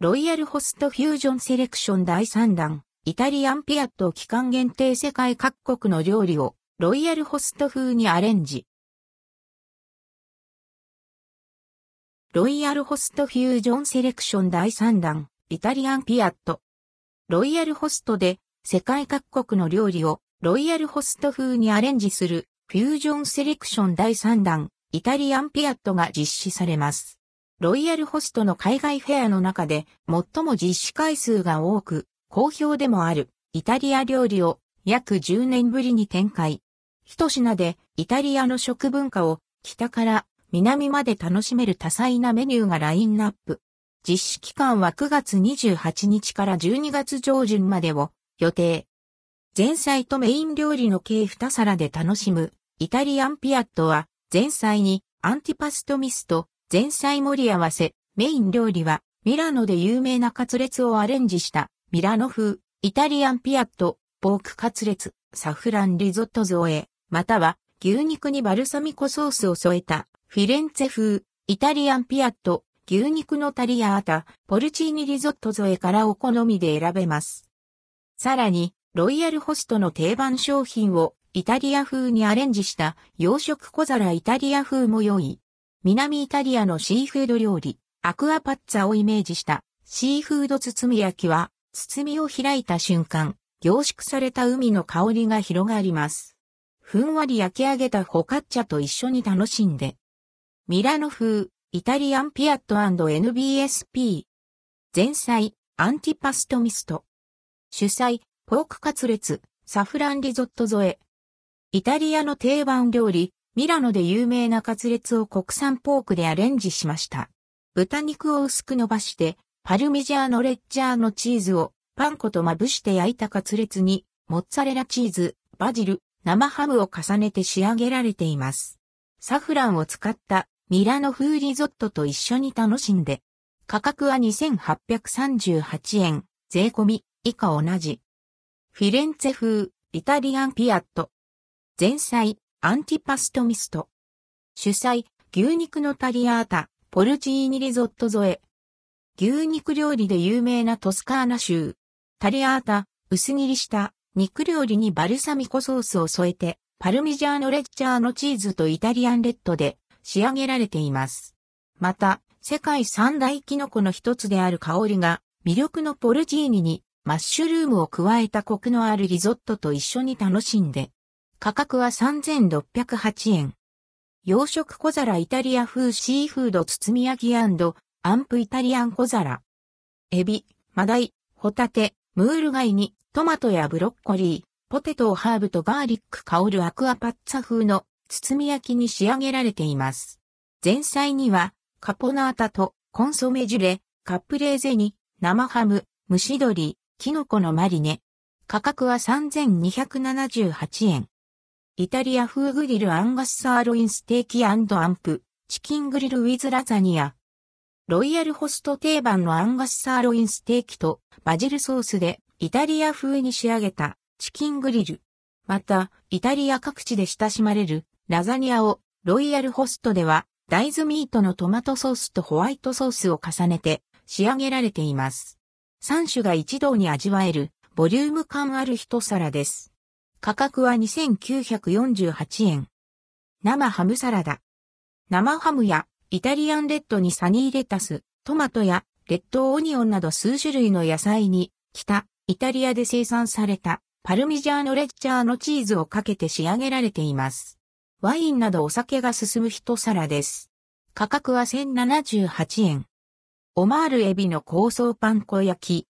ロイヤルホストフュージョンセレクション第3弾、イタリアンピアット期間限定世界各国の料理をロイヤルホスト風にアレンジ。ロイヤルホストフュージョンセレクション第3弾、イタリアンピアット。ロイヤルホストで世界各国の料理をロイヤルホスト風にアレンジするフュージョンセレクション第3弾、イタリアンピアットが実施されます。ロイヤルホストの海外フェアの中で最も実施回数が多く、好評でもあるイタリア料理を約10年ぶりに展開。一品でイタリアの食文化を北から南まで楽しめる多彩なメニューがラインナップ。実施期間は9月28日から12月上旬までを予定。前菜とメイン料理の計2皿で楽しむイタリアンピアットは前菜にアンティパストミスト、前菜盛り合わせ、メイン料理は、ミラノで有名なカツレツをアレンジした、ミラノ風、イタリアンピアット、ポークカツレツ、サフランリゾット添え、または、牛肉にバルサミコソースを添えた、フィレンツェ風、イタリアンピアット、牛肉のタリアータ、ポルチーニリゾット添えからお好みで選べます。さらに、ロイヤルホストの定番商品をイタリア風にアレンジした洋食小皿イタリア風も良い。南イタリアのシーフード料理、アクアパッツァをイメージしたシーフード包み焼きは、包みを開いた瞬間、凝縮された海の香りが広がります。ふんわり焼き上げたホカッチャと一緒に楽しんで。ミラノ風、イタリアンピアット &NBSP。前菜、アンティパストミスト。主菜、ポークカツレツ、サフランリゾット添え。イタリアの定番料理、ミラノで有名なカツレツを国産ポークでアレンジしました。豚肉を薄く伸ばして、パルミジャーノレッジャーノチーズをパン粉とまぶして焼いたカツレツに、モッツァレラチーズ、バジル、生ハムを重ねて仕上げられています。サフランを使ったミラノ風リゾットと一緒に楽しんで、価格は2838円、税込み、以下同じ。フィレンツェ風、イタリアンピアット。前菜、アンティパストミスト。主菜、牛肉のタリアータ、ポルチーニリゾット添え。牛肉料理で有名なトスカーナ州。タリアータ、薄切りした肉料理にバルサミコソースを添えて、パルミジャーノレッチャーノチーズとイタリアンレッドで仕上げられています。また、世界三大キノコの一つである香りが魅力のポルチーニにマッシュルームを加えたコクのあるリゾットと一緒に楽しんで、価格は3608円。洋食小皿イタリア風シーフード包み焼きアンプイタリアン小皿。エビ、マダイ、ホタテ、ムール貝にトマトやブロッコリー、ポテトをハーブとガーリック香るアクアパッツァ風の包み焼きに仕上げられています。前菜にはカポナータとコンソメジュレ、カップレーゼに生ハム、蒸し鶏、キノコのマリネ。価格は3278円。イタリア風グリルアンガスサーロインステーキアンプ、チキングリルウィズラザニア。ロイヤルホスト定番のアンガスサーロインステーキとバジルソースでイタリア風に仕上げたチキングリル。また、イタリア各地で親しまれるラザニアをロイヤルホストでは大豆ミートのトマトソースとホワイトソースを重ねて仕上げられています。3種が一堂に味わえるボリューム感ある一皿です。価格は2948円。生ハムサラダ。生ハムやイタリアンレッドにサニーレタス、トマトやレッドオニオンなど数種類の野菜に北イタリアで生産されたパルミジャーノレッチャーノチーズをかけて仕上げられています。ワインなどお酒が進む一皿です。価格は1078円。オマールエビの香草パン粉焼き。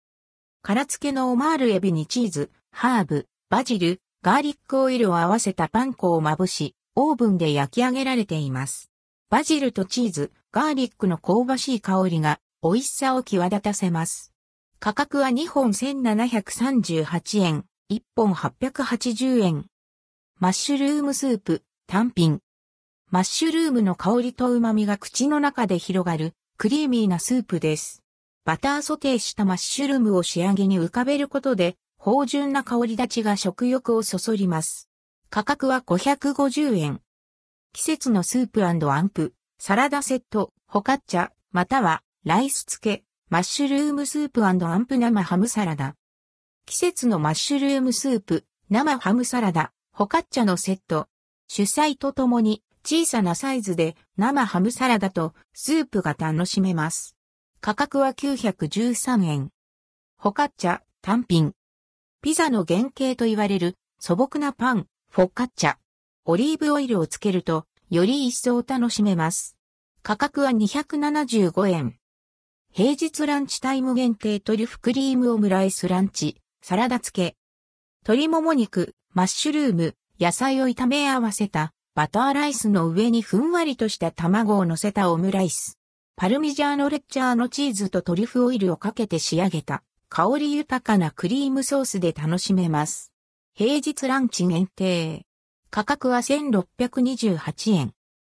殻付けのオマールエビにチーズ、ハーブ、バジル、ガーリックオイルを合わせたパン粉をまぶし、オーブンで焼き上げられています。バジルとチーズ、ガーリックの香ばしい香りが美味しさを際立たせます。価格は2本1738円、1本880円。マッシュルームスープ、単品。マッシュルームの香りと旨味が口の中で広がるクリーミーなスープです。バターソテーしたマッシュルームを仕上げに浮かべることで芳醇な香り立ちが食欲をそそります。価格は550円。季節のスープアンプ、サラダセット、フォカッチャ、またはライス付き、マッシュルームスープアンプ生ハムサラダ。季節のマッシュルームスープ、生ハムサラダ、ホカッチャのセット。主菜とともに小さなサイズで生ハムサラダとスープが楽しめます。価格は913円。ホカッチャ、単品。ピザの原型と言われる素朴なパン、フォッカッチャ。オリーブオイルをつけるとより一層楽しめます。価格は275円。平日ランチタイム限定トリュフクリームオムライスランチ、サラダ付け。鶏もも肉、マッシュルーム、野菜を炒め合わせたバターライスの上にふんわりとした卵を乗せたオムライス。パルミジャーノレッチャーのチーズとトリュフオイルをかけて仕上げた香り豊かなクリームソースで楽しめます。平日ランチ限定。価格は1628円。